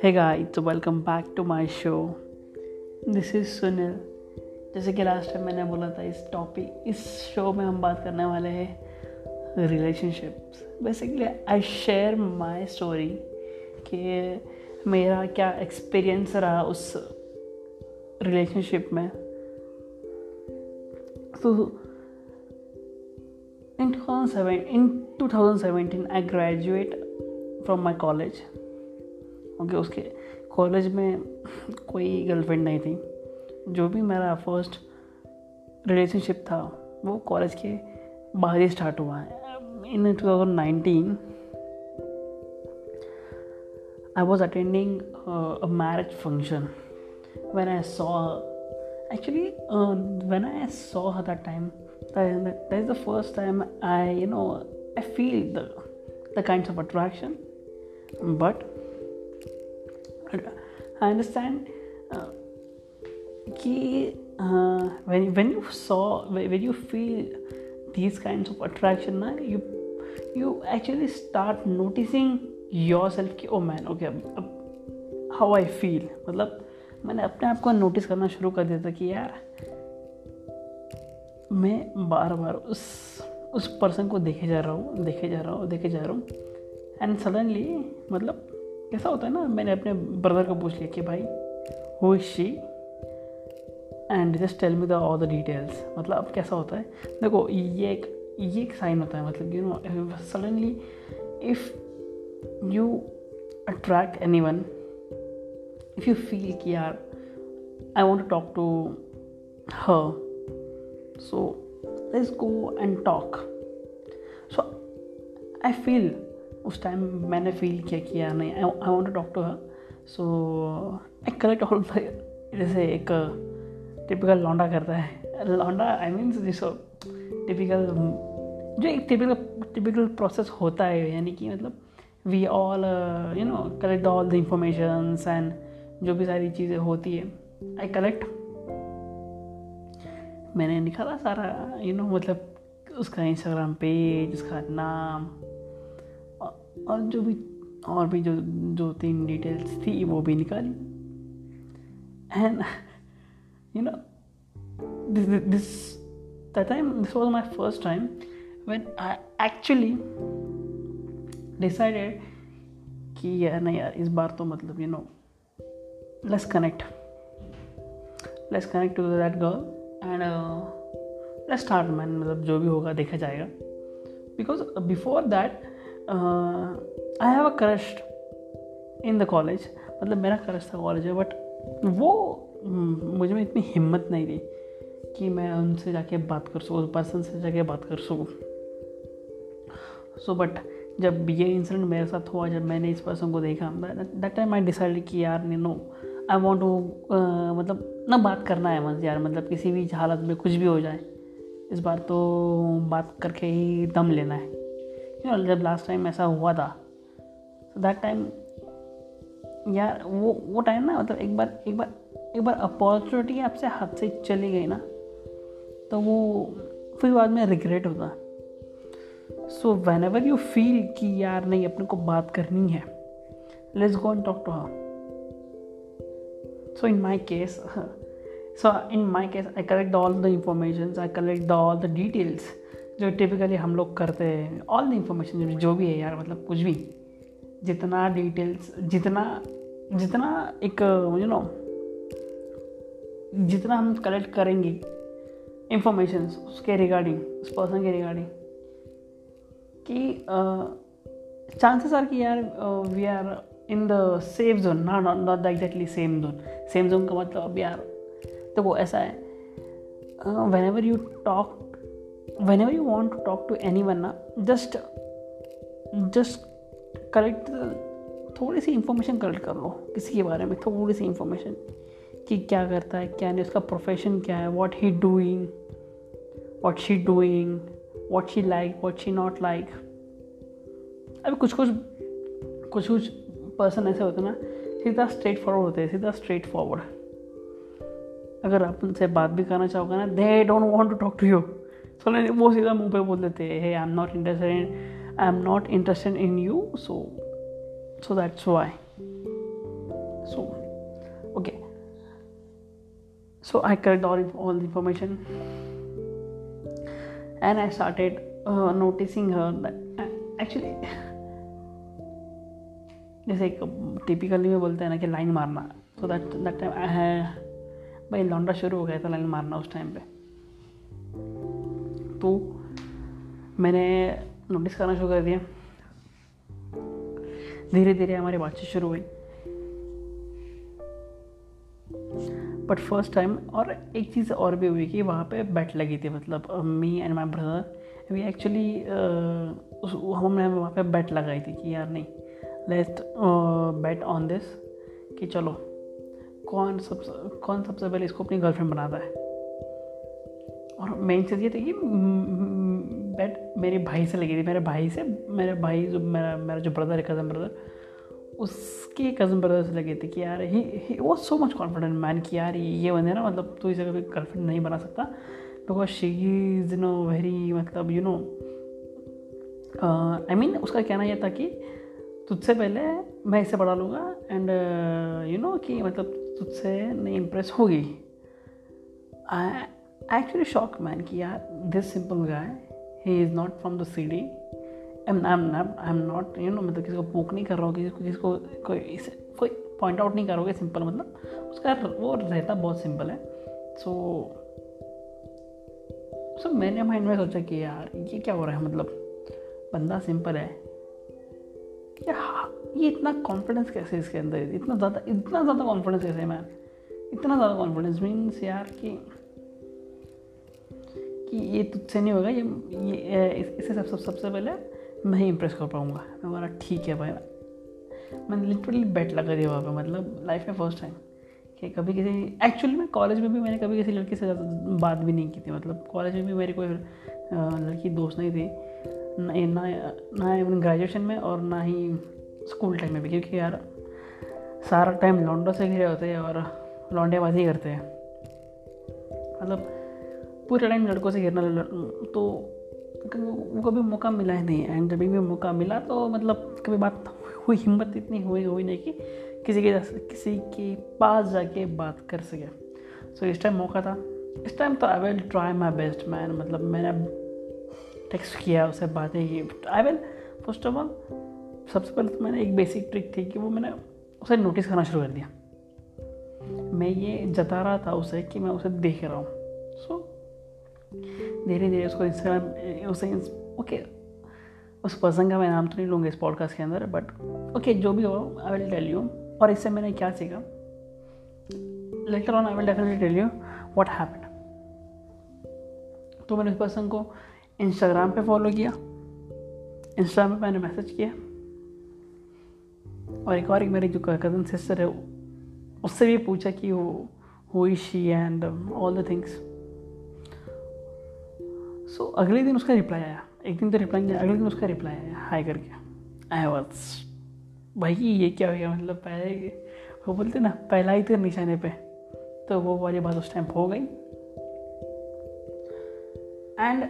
Hey guys, welcome back to my show. This is Sunil जैसे कि last time मैंने बोला था इस टॉपिक इस शो में हम बात करने वाले हैं relationships basically I share my story कि मेरा क्या एक्सपीरियंस रहा उस रिलेशनशिप में. तो in 2007 in 2017 i graduate from my college. क्योंकि उसके कॉलेज में कोई गर्लफ्रेंड नहीं थी। जो भी मेरा फ़र्स्ट रिलेशनशिप था, वो कॉलेज के बाहर ही स्टार्ट हुआ है। In two thousand nineteen I was attending marriage function when I saw actually when I saw her that time that is the first time I you know I feel the kind of attraction but I understand uh, कि when when you saw when you feel these kind of attraction ना you you actually start noticing yourself की ओ man okay how I feel मतलब मैंने अपने आप को notice करना शुरू कर दिया था कि यार, मैं बार बार उस उस पर्सन को देखे जा रहा हूँ, देखे जा रहा हूँ, देखे जा रहा हूँ एंड सडनली मतलब कैसा होता है ना, मैंने अपने ब्रदर को पूछ लिया कि भाई who is she and just tell me the all the details मतलब अब कैसा होता है? देखो, ये एक ये एक साइन होता है मतलब you know suddenly if you attract anyone if you feel कि यार I want to talk to her so, let's go and talk. So, i feel उस टाइम मैंने फील किया कि यार नहीं I want talk to her so I collect all जैसे एक टिपिकल लौंडा करता है. लौंडा आई मीन जिसो टिपिकल जो एक टिपिकल टिपिकल प्रोसेस होता है यानी कि मतलब we all you know collect all the informations and जो भी सारी चीज़ें होती है आई कलेक्ट मैंने निकाला सारा यू you नो know, मतलब उसका इंस्टाग्राम पेज उसका नाम और जो भी, और भी जो दो तीन डिटेल्स थी, वो भी निकाली। And you know this the time this was my first time when I actually decided कि यार, नहीं यार, इस बार तो मतलब you know less connect less connect to that girl and let's start man मतलब जो भी होगा, देखा जाएगा। Because before that I have a crush in the college मतलब मेरा क्रश था कॉलेज में बट वो मुझे में इतनी हिम्मत नहीं थी कि मैं उनसे जाके बात कर सकूँ, उस पर्सन से जाके बात कर सकूँ। सो बट जब ये इंसिडेंट मेरे साथ हुआ, जब मैंने इस पर्सन को देखा दैट टाइम आई डिसाइड कि यार नो आई वॉन्ट टू मतलब ना बात करना है बस यार मतलब किसी भी हालत में कुछ भी हो जाए, इस बार तो बात करके ही दम लेना है। यू नो जब लास्ट टाइम ऐसा हुआ था। तो दैट टाइम यार वो वो टाइम ना मतलब एक बार एक बार एक बार अपॉर्चुनिटी आपसे हाथ से चली गई ना तो वो फिर बाद में रिग्रेट होता। So whenever you feel कि यार नहीं अपने को बात करनी है let's go and talk to her so in my case in my case i collect all the informations i collect the, all the details. जो टिपिकली हम लोग करते हैं ऑल द इंफॉर्मेशन जो भी है यार मतलब कुछ भी, जितना डिटेल्स जितना जितना एक यू नो जितना हम कलेक्ट करेंगे इंफॉर्मेशन उसके रिगार्डिंग उस पर्सन के रिगार्डिंग कि चांसेस आर कि यार we are in the safe zone ना not not the exactly same zone same zone का मतलब अब यार तो वो ऐसा है whenever you talk you want to talk to anyone ना जस्ट जस्ट कलेक्ट थोड़ी सी इंफॉर्मेशन कलेक्ट कर लो, किसी के बारे में थोड़ी सी इंफॉर्मेशन कि क्या करता है, क्या नहीं, उसका प्रोफेशन क्या है what he doing what she doing what she like what she not like अभी कुछ कुछ कुछ कुछ पर्सन ऐसे होते ना, सीधा स्ट्रेट फॉरवर्ड होते हैं, सीधा स्ट्रेट फॉरवर्ड अगर आप उनसे बात भी करना चाहोगे ना they don't want to talk to you so वो सीधा मुँह पे बोल देते हैं I am not interested I am not interested in you so so that's why so okay all the information. And i started uh, noticing her that uh, actually जैसे एक typically में बोलते हैं ना कि लाइन मारना. सो दैट दैट टाइम भाई लौंडा शुरू हो गया था लाइन मारना उस टाइम पे. तो मैंने नोटिस करना शुरू कर दिया। धीरे धीरे हमारी बातचीत शुरू हुई। बट फ़र्स्ट टाइम और एक चीज़ और भी हुई कि वहाँ पे बैट लगी थी मतलब me and my brother we actually हमने वहाँ पे बैट लगाई थी कि यार, नहीं लेट बैट ऑन दिस कि चलो, कौन सबसे कौन सबसे पहले इसको अपनी गर्लफ्रेंड बनाता है? और मेन चीज़ ये थी कि बैट मेरे भाई से लगी थी। मेरे भाई से, मेरे भाई जो, मेरा मेरा जो ब्रदर है कज़न ब्रदर उसके कज़न ब्रदर से लगी थी कि यार ही ही वो सो मच कॉन्फिडेंट मैन कि यार, ये बंदे ना मतलब तू इसे कभी गर्लफ्रेंड नहीं बना सकता। Because she is no very मतलब यू नो आई मीन उसका कहना यह था कि, तुझसे पहले मैं इसे बढ़ा लूँगा एंड यू नो कि मतलब तुझसे नहीं इम्प्रेस होगी। आई एक्चुअली शॉक मैन कि यार this simple guy he is not from the C D M I am not you know मतलब किसी को पोक नहीं कर रहा हूँ किसी को किसी को कोई कोई पॉइंट आउट नहीं करोगे सिंपल मतलब उसका वो रहता बहुत सिंपल है। सो सो मैंने माइंड में सोचा कि यार, ये क्या हो रहा है मतलब बंदा सिंपल है। ये इतना कॉन्फिडेंस कैसे इसके अंदर, इतना ज़्यादा इतना ज़्यादा कॉन्फिडेंस कैसे है मैन इतना ज़्यादा कॉन्फिडेंस मीन्स यार कि कि ये तुझसे नहीं होगा ये ये इसे सब, सब सबसे पहले मैं ही इम्प्रेस कर पाऊँगा। मैं बोला ठीक है भाई। मैंने लिटरली बेट लगा दिया वहाँ पे मतलब लाइफ में फ़र्स्ट टाइम कि कभी किसी एक्चुअली में कॉलेज में भी मैंने कभी किसी लड़की से बात भी नहीं की थी मतलब कॉलेज में भी मेरी कोई लड़की दोस्त नहीं थी। ना ना इवन ग्रेजुएशन में और ना ही स्कूल टाइम में भी क्योंकि यार सारा टाइम लॉन्डो से घिरे होते हैं और लॉन्डेबाजी करते हैं। मतलब पूरे टाइम लड़कों से घिरना तो वो कभी मौका मिला ही नहीं एंड जब भी मौका मिला तो मतलब कभी बात हुई हिम्मत इतनी हुई हुई नहीं कि किसी के किसी के पास जाके बात कर सके। सो so, इस टाइम मौका था। इस टाइम तो I will try my best man मतलब मैंने टेक्स्ट किया उसे बातें की। I will first of all सबसे पहले तो मैंने एक बेसिक ट्रिक थी कि वो मैंने उसे नोटिस करना शुरू कर दिया। मैं ये जता रहा था उसे कि मैं उसे देख रहा हूँ। सो so, धीरे धीरे उसको इंस्टाग्राम उसे ओके उस पर्सन का मैं नाम तो नहीं लूँगा इस पॉडकास्ट के अंदर बट ओके, जो भी हो आई विल टेल यू और इससे मैंने क्या सीखा? Later on I will definitely tell you what happened तो मैंने उस पर्सन को इंस्टाग्राम पे फॉलो किया. इंस्टाग्राम पे मैंने मैसेज किया. और एक और एक मेरी जो कज़न सिस्टर है, उससे भी पूछा कि वो हुई she and all the things so so, अगले दिन उसका रिप्लाई आया। एक दिन तो रिप्लाई नहीं आया अगले दिन उसका रिप्लाई आया हाई करके। आई वॉज़ भाई ये क्या हो गया? मतलब पहले वो बोलते ना पहला ही तो निशाने पे। तो वो वाली बात उस टाइम हो गई। एंड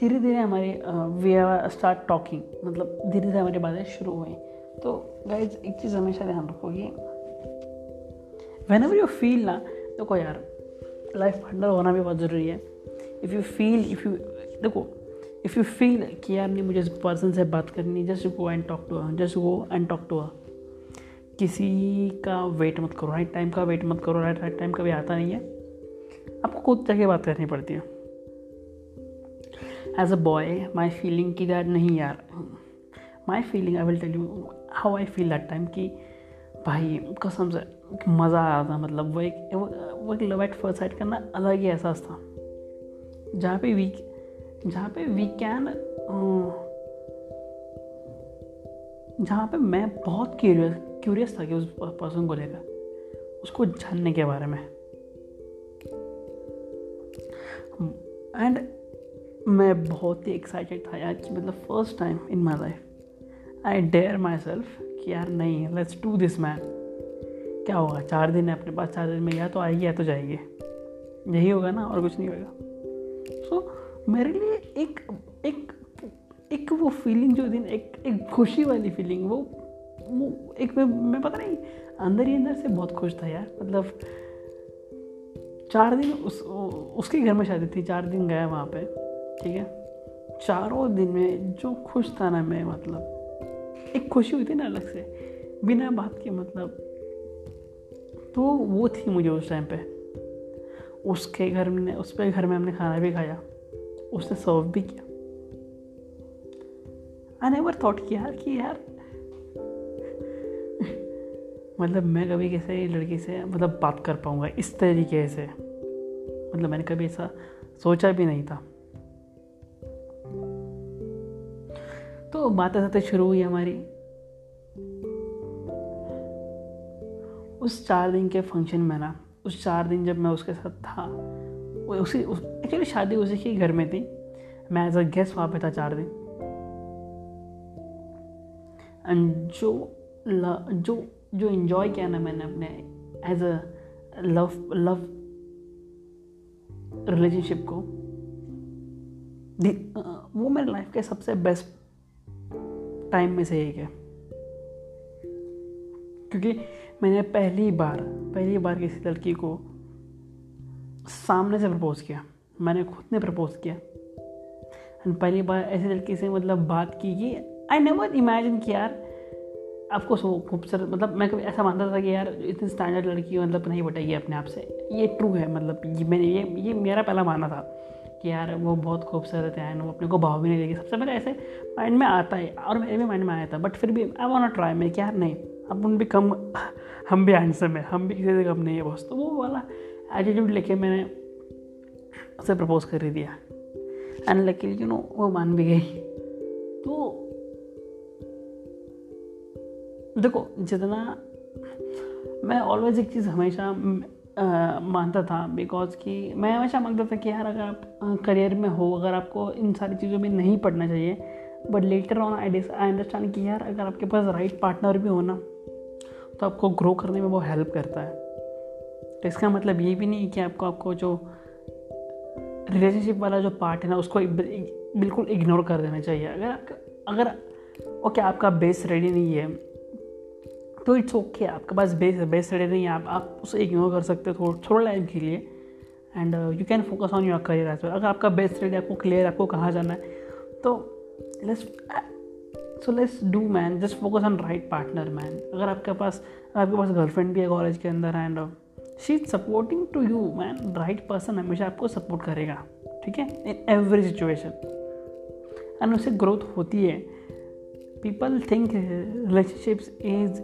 धीरे धीरे हमारी वी आर स्टार्ट टॉकिंग मतलब धीरे धीरे हमारी बातें शुरू हुई। तो गाइज़ एक चीज़ हमेशा ध्यान रखो रखोगे। वेन एवर यू फील ना देखो यार लाइफ पार्टनर होना भी बहुत ज़रूरी है। If you feel if you देखो इफ़ यू फील कि यार नहीं, मुझे इस पर्सन से बात करनी just go and talk to just go and talk to किसी का वेट मत करो राइट टाइम का वेट मत करो राइट राइट टाइम कभी आता नहीं है। आपको खुद जाके बात करनी पड़ती है। As a boy my feeling की दैट नहीं यार my feeling I will tell you how I feel that time कि भाई, कसम से, मज़ा आ रहा था मतलब वो एक वो एक लव एट फ़र्स्ट साइड करना अलग ही एहसास था। जहाँ पे वी जहाँ पे वी कैन जहाँ पे मैं बहुत क्यूरियस क्यूरियस था कि उस पर्सन को लेकर, उसको जानने के बारे में। एंड मैं बहुत ही एक्साइटेड था यार कि मतलब first time in my life I dare myself कि यार नहीं लेट्स डू दिस मैन क्या होगा? चार दिन है अपने पास, चार दिन में या तो आएगी या तो जाएगी। यही होगा ना, और कुछ नहीं होगा सो so, मेरे लिए एक एक एक वो फीलिंग जो दिन एक एक खुशी वाली फीलिंग वो वो एक मैं मैं पता नहीं अंदर ही अंदर से बहुत खुश था यार। मतलब चार दिन उस उसके घर में शादी थी चार दिन गया वहाँ पे ठीक है? चारों दिन में जो खुश था ना मैं मतलब एक खुशी हुई थी ना अलग से बिना बात के मतलब तो वो थी मुझे उस टाइम पे। उसके घर में उसके घर में हमने खाना भी खाया। उसने सर्व भी किया। आई नेवर थॉट कि यार कि यार। मतलब मैं कभी किसी लड़की से मतलब बात कर पाऊँगा इस तरीके से। मतलब मैंने कभी ऐसा सोचा भी नहीं था। तो बातें बातें शुरू हुई हमारी। उस चार दिन के फ़ंक्शन में ना उस चार दिन जब मैं उसके साथ था उसी, उस एक्चुअली शादी उसी के घर में थी। मैं एज अ गेस्ट वहाँ पे था चार दिन। एंड जो जो जो इन्जॉय किया ना मैंने अपने as a love love relationship को वो मेरे लाइफ के सबसे बेस्ट टाइम में से एक है। क्योंकि मैंने पहली बार पहली बार किसी लड़की को सामने से प्रपोज किया। मैंने खुद ने प्रपोज किया। एंड पहली बार ऐसी लड़की से मतलब बात की कि आई नेवर इमेजिन कि यार, आपको सो खूबसूरत मतलब मैं कभी ऐसा मानता था कि यार, इतनी स्टैंडर्ड लड़की मतलब नहीं बटाइए अपने आप से। ये ट्रू है मतलब ये मैंने, ये ये मेरा पहला मानना था कि यार, वो बहुत खूबसूरत है एंड वो अपने को भाव भी नहीं देगी। सबसे पहले ऐसे माइंड में आता है, और मेरे भी माइंड में आया था बट फिर भी आई वॉन्ट ट्राई मैं क्या, नहीं। अपन भी कम, हम भी हैंडसम है, हम भी किसी से कम नहीं है बस तो वो वाला एटीट्यूड लेके मैंने उसे प्रपोज कर ही दिया। एंड लकीली यू नो वो मान भी गई। तो देखो, जितना मैं ऑलवेज एक चीज़ हमेशा मानता था बिकॉज़ कि मैं हमेशा मानता था कि यार, अगर आप करियर में हो, अगर आपको इन सारी चीज़ों में नहीं पढ़ना चाहिए but later on I I understand कि यार, अगर आपके पास राइट पार्टनर भी हो ना तो आपको ग्रो करने में वो हेल्प करता है। तो इसका मतलब ये भी नहीं कि आपको आपको जो रिलेशनशिप वाला जो पार्ट है ना, उसको बिल्कुल इग्नोर कर देना चाहिए। अगर अगर ओके आपका बेस रेडी नहीं है तो इट्स ओके आपके पास बेस बेस रेडी नहीं है, आप आप उसे इग्नोर कर सकते हो थोड़ा टाइम के लिए। And you can focus on your career as well अगर आपका बेस रेडी आपको क्लियर आपको कहाँ जाना है तो let's so let's do man just focus on right partner man अगर आपके पास आपके पास गर्लफ्रेंड भी है कॉलेज के अंदर and she is supporting to you man right person हमेशा आपको सपोर्ट करेगा, ठीक है? इन एवरी सिचुएशन एंड उससे ग्रोथ होती है. People think relationships is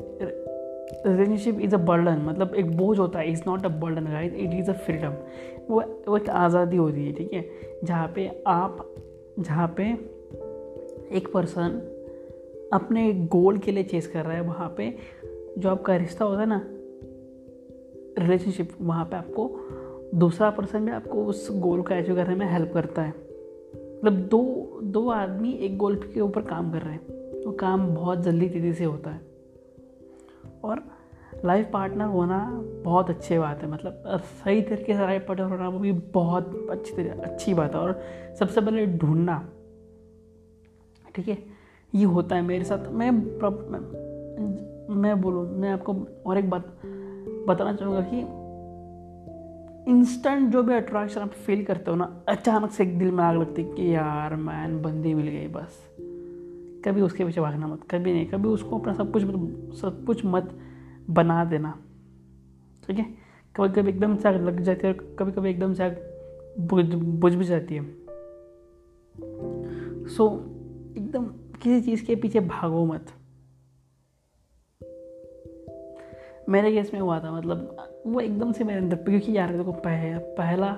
relationship is a burden मतलब एक बोझ होता है. Is not a burden guys it is a freedom वो वो एक आज़ादी होती है, ठीक है? जहाँ पे आप, जहाँ पे एक पर्सन अपने गोल के लिए चेस कर रहा है वहाँ पे। जो आपका रिश्ता होता है ना रिलेशनशिप वहाँ पे आपको, दूसरा पर्सन भी आपको उस गोल को अचीव करने में हेल्प करता है। मतलब दो दो आदमी एक गोल के ऊपर काम कर रहे हैं। तो काम बहुत जल्दी तेज़ी से होता है। और लाइफ पार्टनर होना बहुत अच्छी बात है। मतलब सही तरीके से लाइफ पार्टनर होना वो भी बहुत अच्छी अच्छी बात है। और सबसे पहले ढूंढना, ठीक है? ये होता है मेरे साथ। मैं मैं बोलूँ मैं आपको और एक बात बताना चाहूँगा कि इंस्टेंट जो भी अट्रैक्शन आप फील करते हो ना अचानक से एक दिल में आग लगती है कि यार मैन बंदी मिल गई बस। कभी उसके पीछे भागना मत कभी नहीं कभी उसको अपना सब कुछ सब कुछ मत बना देना। ठीक है? कभी कभी एकदम से आग लग जाती है और कभी कभी एकदम से आग बुझ बुझ भी जाती है। सो so, एकदम किसी चीज़ के पीछे भागो मत। मेरे केस में हुआ था मतलब वो एकदम से मेरे अंदर क्योंकि यार देखो पह, पहला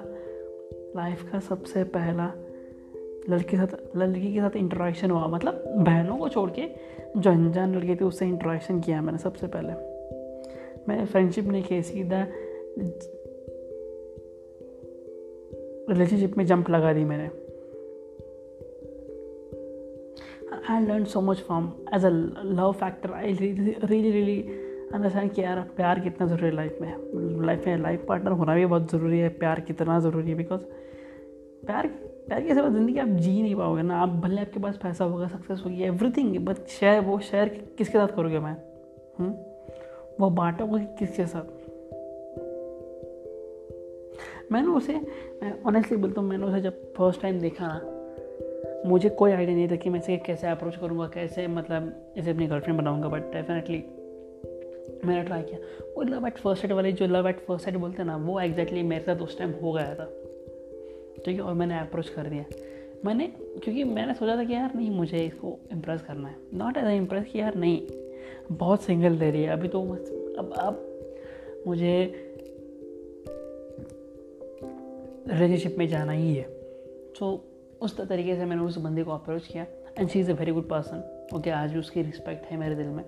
लाइफ का सबसे पहला लड़के के साथ लड़की के साथ इंटरेक्शन हुआ। मतलब बहनों को छोड़ के जो अनजान लड़के थे उससे इंटरेक्शन किया मैंने सबसे पहले। मैंने फ्रेंडशिप नहीं की सीधा रिलेशनशिप में जंप लगा दी मैंने। I learn so much from as a love factor I really really understand कि यार प्यार कितना ज़रूरी है लाइफ में लाइफ में लाइफ पार्टनर होना भी बहुत ज़रूरी है, प्यार कितना ज़रूरी है बिकॉज़ प्यार प्यार के सिवा ज़िंदगी आप जी नहीं पाओगे ना आप भले आपके पास पैसा होगा सक्सेस होगी एवरीथिंग बट शेयर वो शेयर किसके साथ करोगे मैं हुँ? हम्म? वो बांटोगे किसके साथ मैंने उसे, मैं ऑनेस्टली बोलता हूँ, मैंने उसे जब फ़र्स्ट टाइम देखा ना मुझे कोई आइडिया नहीं था कि मैं इसे कैसे अप्रोच करूँगा कैसे मतलब इसे अपनी गर्लफ्रेंड बनाऊँगा बट डेफिनेटली मैंने ट्राई किया। वो लव एट फ़र्स्ट साइड वाले जो लव एट फ़र्स्ट साइड बोलते हैं ना वो एग्जैक्टली exactly मेरे साथ उस टाइम हो गया था। ठीक है और मैंने अप्रोच कर दिया। मैंने क्योंकि मैंने सोचा था कि यार नहीं मुझे इसको इम्प्रेस करना है। नॉट एज इम्प्रेस कि यार नहीं बहुत सिंगल दे रही है। अभी तो अब अब मुझे रिलेशनशिप में जाना ही है। सो so, उस तरीके से मैंने उस बंदे को अप्रोच किया and she is a very good person okay आज भी उसकी रिस्पेक्ट है मेरे दिल में।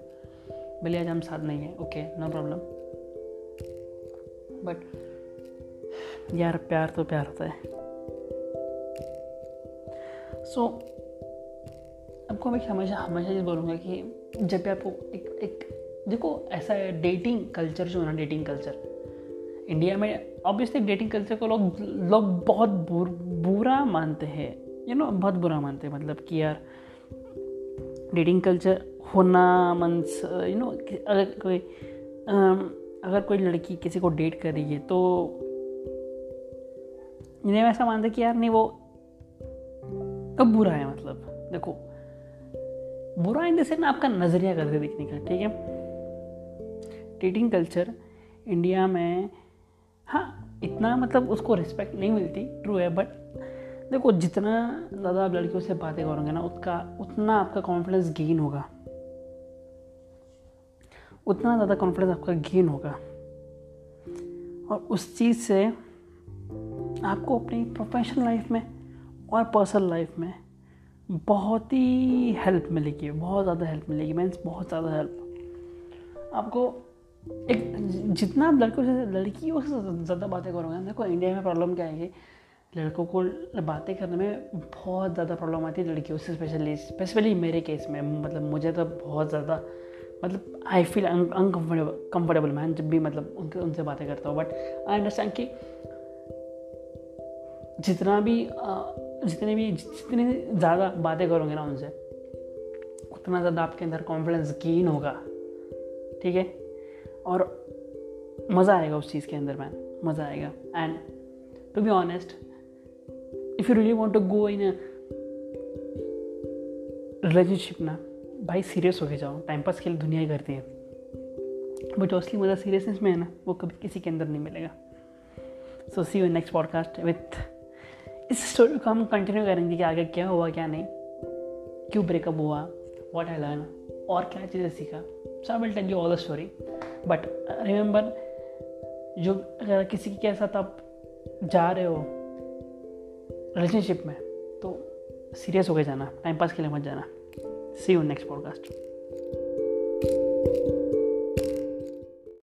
भले आज हम साथ नहीं हैं ओके नो प्रॉब्लम बट यार प्यार तो प्यार होता है। सो so, आपको मैं हमेशा हमेशा ये बोलूँगा कि जब भी आपको एक एक देखो ऐसा है डेटिंग कल्चर जो है ना डेटिंग कल्चर इंडिया में ऑब्वियसली डेटिंग कल्चर को लोग लोग बहुत बुर, बुरा मानते हैं। यू नो बहुत बुरा मानते हैं मतलब कि यार डेटिंग कल्चर होना मीन्स यू नो अगर कोई अगर कोई लड़की किसी को डेट कर रही है तो इन्हें ऐसा मानते कि यार, नहीं, वो कब बुरा है मतलब? देखो, बुरा इन देन आपका नज़रिया करके देखने का, ठीक है? डेटिंग कल्चर इंडिया में हाँ इतना मतलब उसको रिस्पेक्ट नहीं मिलती ट्रू है बट देखो, जितना ज़्यादा आप लड़कियों से बातें करोगे ना उसका उतना आपका कॉन्फिडेंस गेन होगा। उतना ज़्यादा कॉन्फिडेंस आपका गेन होगा। और उस चीज़ से आपको अपनी प्रोफेशनल लाइफ में और पर्सनल लाइफ में बहुत ही हेल्प मिलेगी, बहुत ज़्यादा हेल्प मिलेगी मीन्स बहुत ज़्यादा हेल्प आपको एक जितना आप लड़कों से, लड़कियों से ज़्यादा बातें करोगे, देखो इंडिया में प्रॉब्लम क्या है कि लड़कों को बातें करने में बहुत ज़्यादा प्रॉब्लम आती है लड़कियों से स्पेशली स्पेशली मेरे केस में। मतलब मुझे तो बहुत ज़्यादा मतलब आई फील अनकम्फर्टेबल कम्फर्टेबल मैं जब भी मतलब उनके, उनसे बातें करता हूँ। बट आई अंडरस्टैंड कि जितना भी जितने भी, जितने ज़्यादा बातें करोगे ना उनसे, उतना ज़्यादा आपके अंदर कॉन्फिडेंस गेन होगा। ठीक है? और मज़ा आएगा उस चीज़ के अंदर मैन मज़ा आएगा. And to be honest if you really want to go in relationship ना, भाई सीरियस होके जाओ. टाइम पास के लिए दुनिया ही करती है. बट जो असली मज़ा सीरियसनेस में है ना, वो कभी किसी के अंदर नहीं मिलेगा. So see you next podcast with इस स्टोरी को हम कंटिन्यू करेंगे कि आगे क्या हुआ, क्या नहीं. क्यों ब्रेकअप हुआ? वॉट आई लर्न और क्या चीज़ें सीखा? So I will tell you all the story but remember जो अगर किसी के साथ आप जा रहे हो रिलेशनशिप में तो सीरियस होकर जाना टाइम पास के लिए मत जाना। सी यू नेक्स्ट पॉडकास्ट